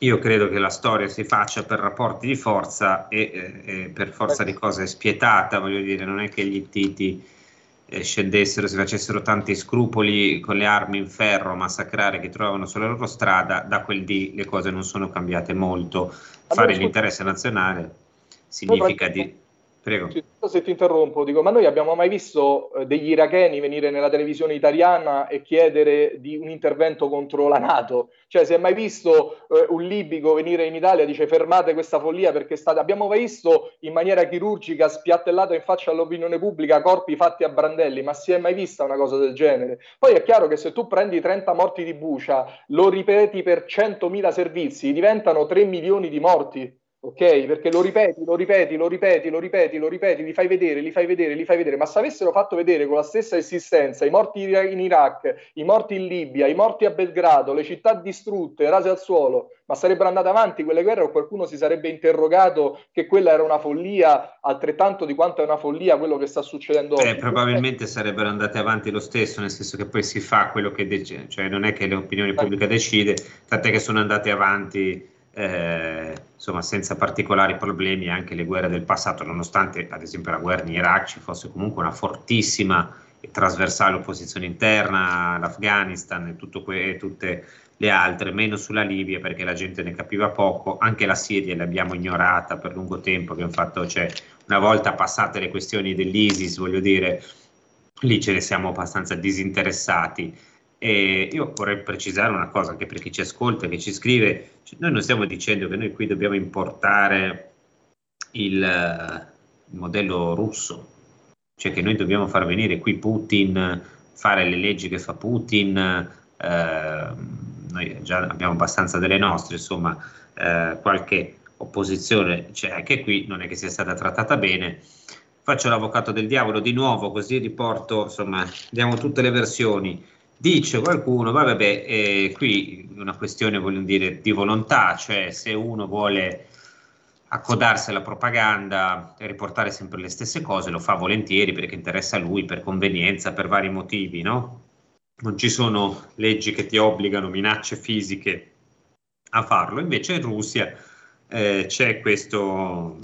io credo che la storia si faccia per rapporti di forza e, e, e per forza di cose spietata, voglio dire, non è che gli Titi scendessero, si facessero tanti scrupoli con le armi in ferro a massacrare chi trovavano sulla loro strada, da quel dì le cose non sono cambiate molto. Fare allora, l'interesse nazionale significa di Prego. Se ti interrompo, dico, ma noi abbiamo mai visto eh, degli iracheni venire nella televisione italiana e chiedere di un intervento contro la Nato? Cioè, si è mai visto eh, un libico venire in Italia e dice fermate questa follia perché state... Abbiamo mai visto in maniera chirurgica spiattellato in faccia all'opinione pubblica corpi fatti a brandelli, ma si è mai vista una cosa del genere? Poi è chiaro che se tu prendi 30 morti di Bucia, lo ripeti per 100.000 servizi, diventano 3 milioni di morti ok? Perché lo ripeti, lo ripeti, lo ripeti, lo ripeti, lo ripeti, li fai vedere, li fai vedere, li fai vedere, ma se avessero fatto vedere con la stessa esistenza i morti in Iraq, i morti in Libia, i morti a Belgrado, le città distrutte, rase al suolo, ma sarebbero andate avanti quelle guerre o qualcuno si sarebbe interrogato che quella era una follia altrettanto di quanto è una follia quello che sta succedendo eh, oggi? Probabilmente sarebbero andate avanti lo stesso, nel senso che poi si fa quello che decide, cioè non è che l'opinione pubblica decide, tant'è che sono andate avanti eh, insomma senza particolari problemi anche le guerre del passato, nonostante ad esempio la guerra in Iraq ci fosse comunque una fortissima e trasversale opposizione interna, l'Afghanistan e, que- e tutte le altre, meno sulla Libia perché la gente ne capiva poco, anche la Siria l'abbiamo ignorata per lungo tempo, abbiamo fatto, cioè, una volta passate le questioni dell'ISIS, voglio dire, lì ce ne siamo abbastanza disinteressati e io vorrei precisare una cosa anche per chi ci ascolta, che ci scrive, cioè, noi non stiamo dicendo che noi qui dobbiamo importare il, il modello russo, cioè che noi dobbiamo far venire qui Putin, fare le leggi che fa Putin, eh, noi già abbiamo abbastanza delle nostre, insomma, eh, qualche opposizione c'è anche qui, non è che sia stata trattata bene. Faccio l'avvocato del diavolo di nuovo, così riporto, insomma, diamo tutte le versioni. Dice qualcuno, vabbè, eh, qui una questione voglio dire, di volontà, cioè se uno vuole accodarsi alla propaganda e riportare sempre le stesse cose, lo fa volentieri perché interessa a lui, per convenienza, per vari motivi, no? Non ci sono leggi che ti obbligano, minacce fisiche a farlo. Invece in Russia eh, c'è questo,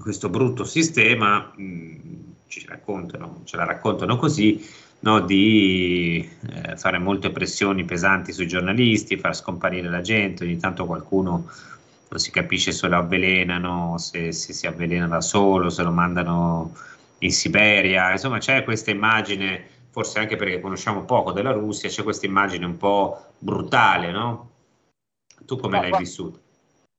questo, brutto sistema, mh, mm, ci raccontano, ce la raccontano così, no, di eh, fare molte pressioni pesanti sui giornalisti, far scomparire la gente, ogni tanto qualcuno non si capisce se lo avvelenano, se, se si avvelena da solo, se lo mandano in Siberia, insomma c'è questa immagine, forse anche perché conosciamo poco della Russia, c'è questa immagine un po' brutale, no? Tu come no, l'hai vissuta?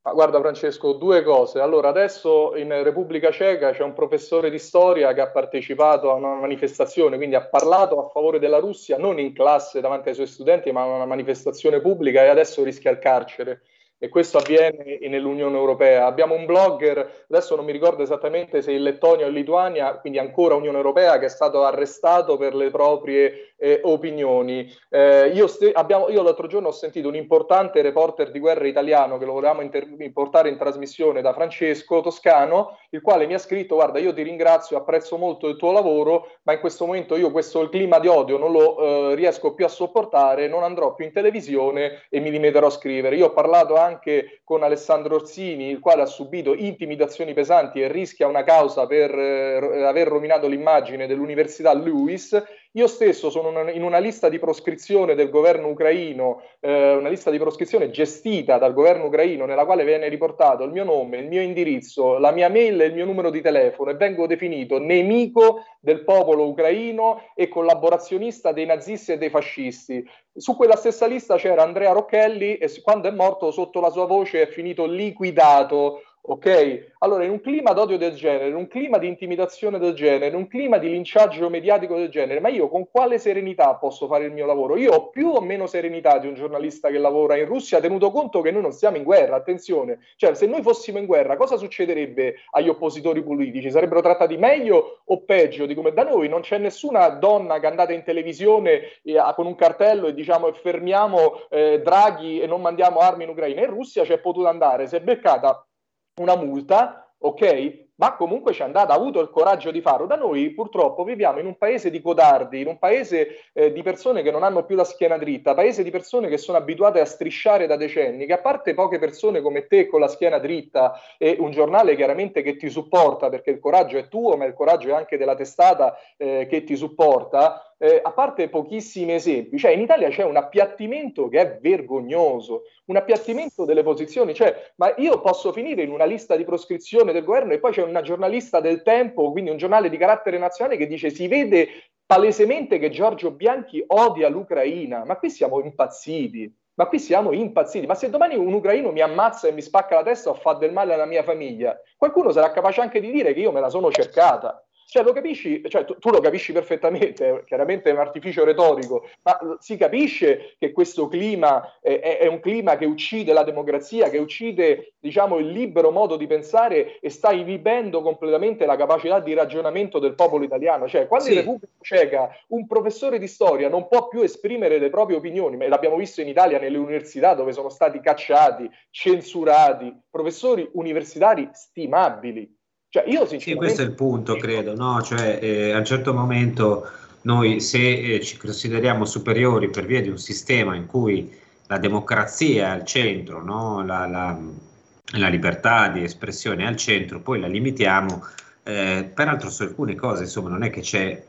Guarda Francesco, due cose. Allora, adesso in Repubblica Ceca c'è un professore di storia che ha partecipato a una manifestazione, quindi ha parlato a favore della Russia, non in classe davanti ai suoi studenti, ma a una manifestazione pubblica e adesso rischia il carcere e questo avviene nell'Unione Europea. Abbiamo un blogger, adesso non mi ricordo esattamente se in Lettonia o in Lituania, quindi ancora Unione Europea, che è stato arrestato per le proprie eh, opinioni. Eh, io, st- abbiamo, io, l'altro giorno ho sentito un importante reporter di guerra italiano che lo volevamo inter- portare in trasmissione da Francesco Toscano, il quale mi ha scritto, guarda, io ti ringrazio, apprezzo molto il tuo lavoro, ma in questo momento io questo clima di odio non lo eh, riesco più a sopportare, non andrò più in televisione e mi limiterò a scrivere. Io ho parlato anche anche con Alessandro Orsini, il quale ha subito intimidazioni pesanti e rischia una causa per eh, aver rovinato l'immagine dell'Università Lewis io stesso sono in una lista di proscrizione del governo ucraino, eh, una lista di proscrizione gestita dal governo ucraino nella quale viene riportato il mio nome, il mio indirizzo, la mia mail e il mio numero di telefono e vengo definito nemico del popolo ucraino e collaborazionista dei nazisti e dei fascisti. Su quella stessa lista c'era Andrea Rocchelli e quando è morto sotto la sua voce è finito liquidato Ok? Allora, in un clima d'odio del genere, in un clima di intimidazione del genere, in un clima di linciaggio mediatico del genere, ma io con quale serenità posso fare il mio lavoro? Io ho più o meno serenità di un giornalista che lavora in Russia, tenuto conto che noi non siamo in guerra, attenzione. Cioè, se noi fossimo in guerra, cosa succederebbe agli oppositori politici? Sarebbero trattati meglio o peggio di come da noi? Non c'è nessuna donna che è andata in televisione eh, con un cartello e diciamo fermiamo eh, Draghi e non mandiamo armi in Ucraina. In Russia c'è potuta andare, si è beccata una multa, ok? Ma comunque ci è andata, ha avuto il coraggio di farlo. Da noi purtroppo viviamo in un paese di codardi, in un paese eh, di persone che non hanno più la schiena dritta, paese di persone che sono abituate a strisciare da decenni, che a parte poche persone come te con la schiena dritta e un giornale chiaramente che ti supporta, perché il coraggio è tuo, ma il coraggio è anche della testata eh, che ti supporta, eh, a parte pochissimi esempi, cioè in Italia c'è un appiattimento che è vergognoso, un appiattimento delle posizioni, cioè, ma io posso finire in una lista di proscrizione del governo e poi c'è una giornalista del tempo, quindi un giornale di carattere nazionale che dice si vede palesemente che Giorgio Bianchi odia l'Ucraina, ma qui siamo impazziti. Ma qui siamo impazziti. Ma se domani un ucraino mi ammazza e mi spacca la testa o fa del male alla mia famiglia, qualcuno sarà capace anche di dire che io me la sono cercata. Cioè, lo capisci, cioè, tu, tu, lo capisci perfettamente, *laughs* chiaramente è un artificio retorico, ma si capisce che questo clima è, è, un clima che uccide la democrazia, che uccide diciamo, il libero modo di pensare e sta inibendo completamente la capacità di ragionamento del popolo italiano. Cioè, quando sì. in Repubblica Ceca un professore di storia non può più esprimere le proprie opinioni, ma l'abbiamo visto in Italia nelle università dove sono stati cacciati, censurati, professori universitari stimabili cioè, io sinceramente... Sì, questo è il punto, credo, no? Cioè, eh, a un certo momento noi se eh, ci consideriamo superiori per via di un sistema in cui la democrazia è al centro, no? la, la, la, libertà di espressione è al centro, poi la limitiamo, eh, peraltro su alcune cose, insomma, non è che c'è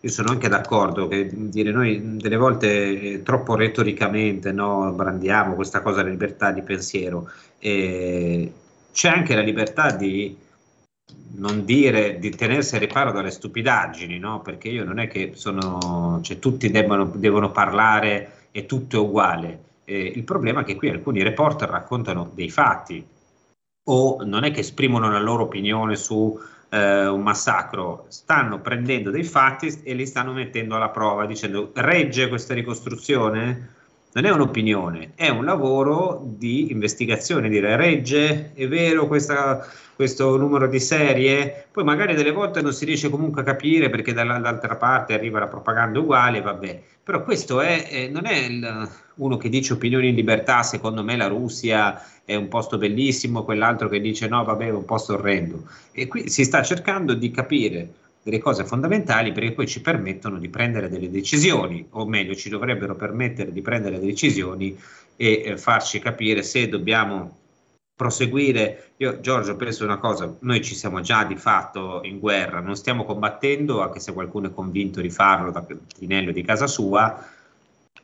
io sono anche d'accordo che dire noi delle volte eh, troppo retoricamente no, brandiamo questa cosa della libertà di pensiero. Eh, c'è anche la libertà di non dire di tenersi a riparo dalle stupidaggini, no? perché io non è che sono, cioè, tutti debbano, devono parlare e tutto è uguale. Eh, il problema è che qui alcuni reporter raccontano dei fatti o non è che esprimono la loro opinione su eh, un massacro, stanno prendendo dei fatti e li stanno mettendo alla prova dicendo regge questa ricostruzione? Non è un'opinione, è un lavoro di investigazione, dire regge, è vero questa, questo numero di serie, poi magari delle volte non si riesce comunque a capire perché dall'altra parte arriva la propaganda uguale, vabbè, però questo è, eh, non è il, uno che dice opinioni in libertà, secondo me la Russia è un posto bellissimo, quell'altro che dice no, vabbè, è un posto orrendo, e qui si sta cercando di capire delle cose fondamentali perché poi ci permettono di prendere delle decisioni, o meglio ci dovrebbero permettere di prendere decisioni e eh, farci capire se dobbiamo proseguire. Io, Giorgio, penso una cosa: noi ci siamo già di fatto in guerra, non stiamo combattendo, anche se qualcuno è convinto di farlo da Tinello di casa sua,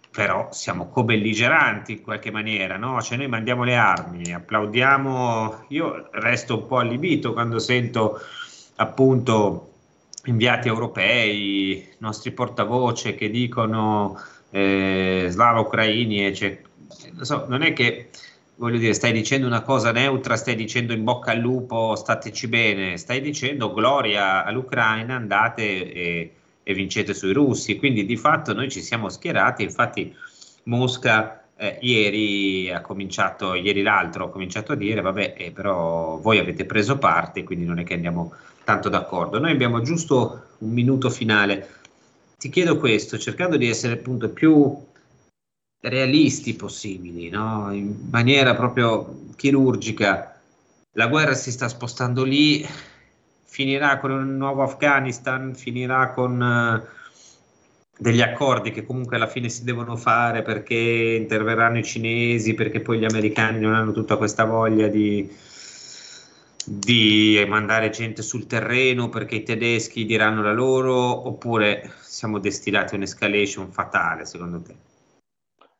però siamo co-belligeranti in qualche maniera, no? Cioè noi mandiamo le armi, applaudiamo. Io resto un po' allibito quando sento appunto inviati europei, nostri portavoce che dicono eh, slava ucraini, eccetera. Non, so, non è che voglio dire, stai dicendo una cosa neutra, stai dicendo in bocca al lupo, stateci bene, stai dicendo gloria all'Ucraina, andate e, e vincete sui russi. Quindi di fatto noi ci siamo schierati, infatti Mosca eh, ieri ha cominciato, ieri l'altro ha cominciato a dire, vabbè, eh, però voi avete preso parte, quindi non è che andiamo tanto d'accordo. Noi abbiamo giusto un minuto finale. Ti chiedo questo, cercando di essere appunto più realisti possibili, no? in maniera proprio chirurgica. La guerra si sta spostando lì, finirà con un nuovo Afghanistan, finirà con uh, degli accordi che comunque alla fine si devono fare perché interverranno i cinesi, perché poi gli americani non hanno tutta questa voglia di, di mandare gente sul terreno perché i tedeschi diranno la loro, oppure siamo destinati a un'escalation fatale secondo te?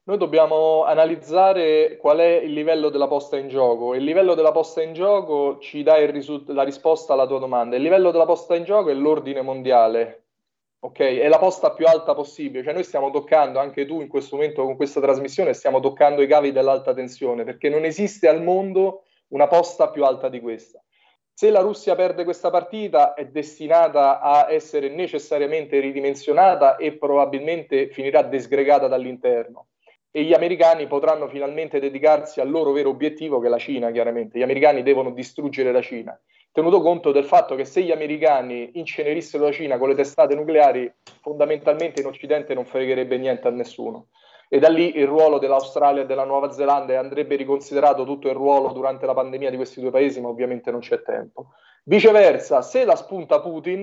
Noi dobbiamo analizzare qual è il livello della posta in gioco. Il livello della posta in gioco ci dà risult- la risposta alla tua domanda. Il livello della posta in gioco è l'ordine mondiale, ok? È la posta più alta possibile. Cioè noi stiamo toccando, anche tu in questo momento con questa trasmissione, stiamo toccando i cavi dell'alta tensione, perché non esiste al mondo una posta più alta di questa. Se la Russia perde questa partita è destinata a essere necessariamente ridimensionata e probabilmente finirà disgregata dall'interno e gli americani potranno finalmente dedicarsi al loro vero obiettivo che è la Cina, chiaramente. Gli americani devono distruggere la Cina, tenuto conto del fatto che se gli americani incenerissero la Cina con le testate nucleari, fondamentalmente in Occidente non fregherebbe niente a nessuno. E da lì il ruolo dell'Australia e della Nuova Zelanda andrebbe riconsiderato tutto il ruolo durante la pandemia di questi due paesi, ma ovviamente non c'è tempo. Viceversa, se la spunta Putin,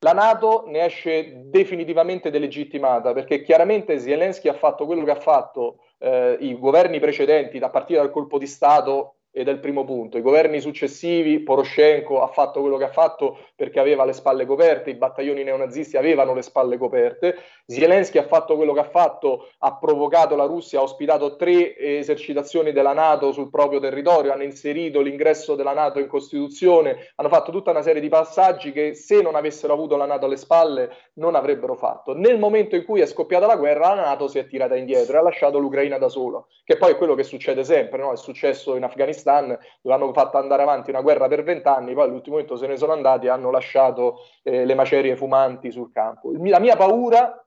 la Nato ne esce definitivamente delegittimata perché chiaramente Zelensky ha fatto quello che ha fatto eh, i governi precedenti, a partire dal colpo di Stato ed è il primo punto. I governi successivi, Poroshenko ha fatto quello che ha fatto perché aveva le spalle coperte, i battaglioni neonazisti avevano le spalle coperte, Zelensky ha fatto quello che ha fatto, ha provocato la Russia, ha ospitato tre esercitazioni della Nato sul proprio territorio, hanno inserito l'ingresso della Nato in Costituzione, hanno fatto tutta una serie di passaggi che se non avessero avuto la Nato alle spalle non avrebbero fatto. Nel momento in cui è scoppiata la guerra, la Nato si è tirata indietro e ha lasciato l'Ucraina da solo, che poi è quello che succede sempre, no? è successo in Afghanistan Dove hanno fatto andare avanti una guerra per vent'anni, poi all'ultimo momento se ne sono andati e hanno lasciato eh, le macerie fumanti sul campo. La mia paura,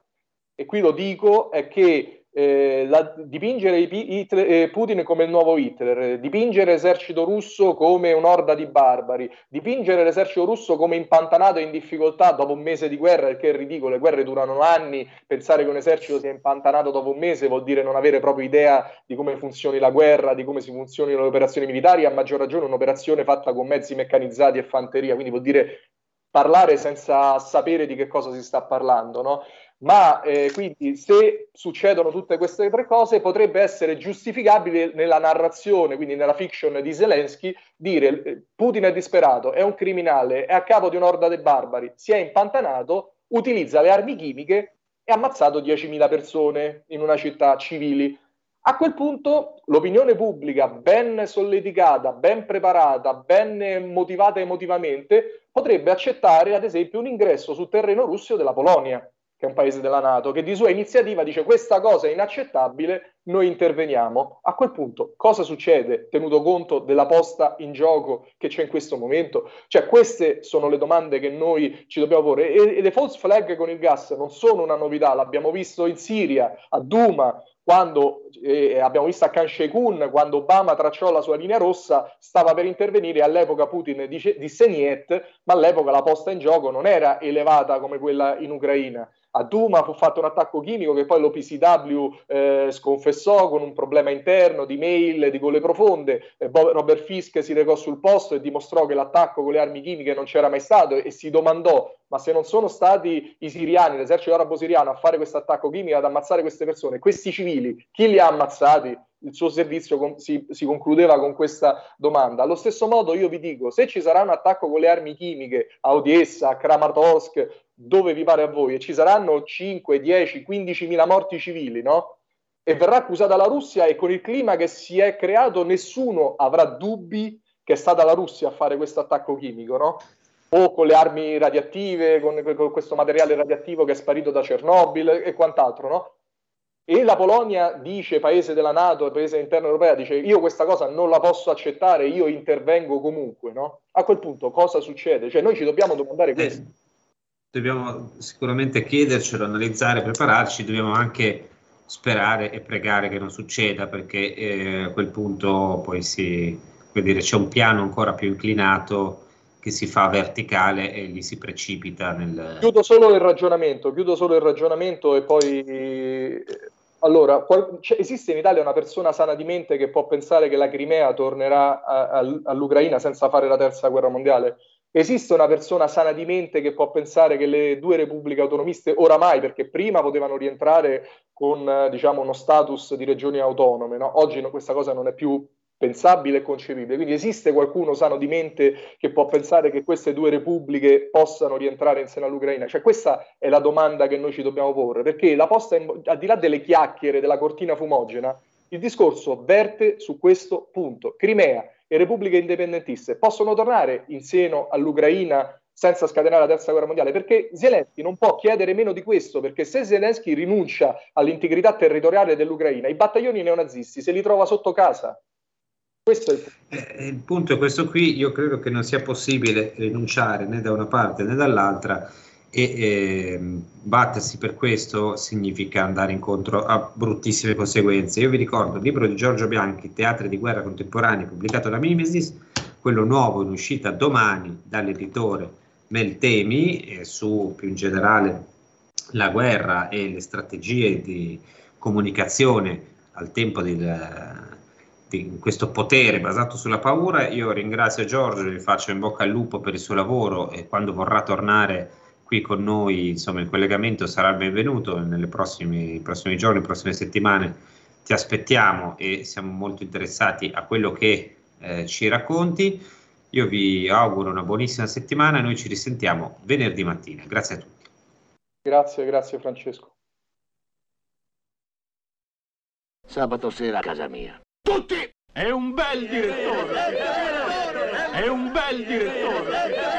e qui lo dico, è che eh, la, dipingere Hitler, eh, Putin come il nuovo Hitler, dipingere l'esercito russo come un'orda di barbari, dipingere l'esercito russo come impantanato e in difficoltà dopo un mese di guerra, perché è ridicolo, le guerre durano anni, pensare che un esercito sia impantanato dopo un mese vuol dire non avere proprio idea di come funzioni la guerra, di come si funzionino le operazioni militari, a maggior ragione un'operazione fatta con mezzi meccanizzati e fanteria, quindi vuol dire parlare senza sapere di che cosa si sta parlando, no? Ma eh, quindi se succedono tutte queste tre cose potrebbe essere giustificabile nella narrazione, quindi nella fiction di Zelensky, dire eh, Putin è disperato, è un criminale, è a capo di un'orda dei barbari, si è impantanato, utilizza le armi chimiche e ha ammazzato 10.000 persone in una città civili. A quel punto l'opinione pubblica, ben solleticata, ben preparata, ben motivata emotivamente, potrebbe accettare ad esempio un ingresso sul terreno russo della Polonia che è un paese della Nato, che di sua iniziativa dice questa cosa è inaccettabile, noi interveniamo. A quel punto cosa succede tenuto conto della posta in gioco che c'è in questo momento? Cioè queste sono le domande che noi ci dobbiamo porre e, e le false flag con il gas non sono una novità, l'abbiamo visto in Siria, a Duma, quando eh, abbiamo visto a Khan Sheikhoun, quando Obama tracciò la sua linea rossa, stava per intervenire, all'epoca Putin dice, disse niet, ma all'epoca la posta in gioco non era elevata come quella in Ucraina a Duma fu fatto un attacco chimico che poi l'OPCW eh, sconfessò so, con un problema interno di mail, di gole profonde. Eh, Robert Fisk si recò sul posto e dimostrò che l'attacco con le armi chimiche non c'era mai stato e si domandò ma se non sono stati i siriani, l'esercito arabo siriano a fare questo attacco chimico, ad ammazzare queste persone, questi civili, chi li ha ammazzati? Il suo servizio con, si, si, concludeva con questa domanda. Allo stesso modo io vi dico, se ci sarà un attacco con le armi chimiche a Odessa, a Kramatorsk, dove vi pare a voi, e ci saranno 5, 10, 15 mila morti civili, no? E verrà accusata la Russia e con il clima che si è creato nessuno avrà dubbi che è stata la Russia a fare questo attacco chimico, no? o con le armi radioattive, con, con, questo materiale radioattivo che è sparito da Chernobyl e quant'altro, no? E la Polonia dice, paese della Nato, paese interno europea, dice io questa cosa non la posso accettare, io intervengo comunque, no? A quel punto cosa succede? Cioè noi ci dobbiamo domandare questo. Dobbiamo sicuramente chiedercelo, analizzare, prepararci, dobbiamo anche sperare e pregare che non succeda perché eh, a quel punto poi si, dire, c'è un piano ancora più inclinato che si fa verticale e lì si precipita nel... Chiudo solo il ragionamento, chiudo solo il ragionamento e poi... Allora, qual... esiste in Italia una persona sana di mente che può pensare che la Crimea tornerà a, a, all'Ucraina senza fare la terza guerra mondiale? Esiste una persona sana di mente che può pensare che le due repubbliche autonomiste, oramai, perché prima potevano rientrare con diciamo, uno status di regioni autonome, no? oggi no, questa cosa non è più pensabile e concepibile. Quindi esiste qualcuno sano di mente che può pensare che queste due repubbliche possano rientrare in seno all'Ucraina? Cioè questa è la domanda che noi ci dobbiamo porre, perché la posta, in, al di là delle chiacchiere, della cortina fumogena, il discorso verte su questo punto. Crimea e repubbliche indipendentiste possono tornare in seno all'Ucraina senza scatenare la terza guerra mondiale, perché Zelensky non può chiedere meno di questo, perché se Zelensky rinuncia all'integrità territoriale dell'Ucraina, i battaglioni neonazisti se li trova sotto casa. Questo è il punto. Eh, il punto è questo qui, io credo che non sia possibile rinunciare né da una parte né dall'altra e eh, battersi per questo significa andare incontro a bruttissime conseguenze. Io vi ricordo il libro di Giorgio Bianchi, Teatri di guerra contemporanei, pubblicato da Mimesis, quello nuovo in uscita domani dall'editore Meltemi, eh, su più in generale la guerra e le strategie di comunicazione al tempo del di questo potere basato sulla paura. Io ringrazio Giorgio, gli faccio in bocca al lupo per il suo lavoro e quando vorrà tornare qui con noi, insomma, in collegamento sarà benvenuto nei prossimi, prossimi giorni, nelle prossime settimane. Ti aspettiamo e siamo molto interessati a quello che eh, ci racconti. Io vi auguro una buonissima settimana e noi ci risentiamo venerdì mattina. Grazie a tutti. Grazie, grazie Francesco. Sabato sera a casa mia tutti! È un bel direttore! È un bel direttore!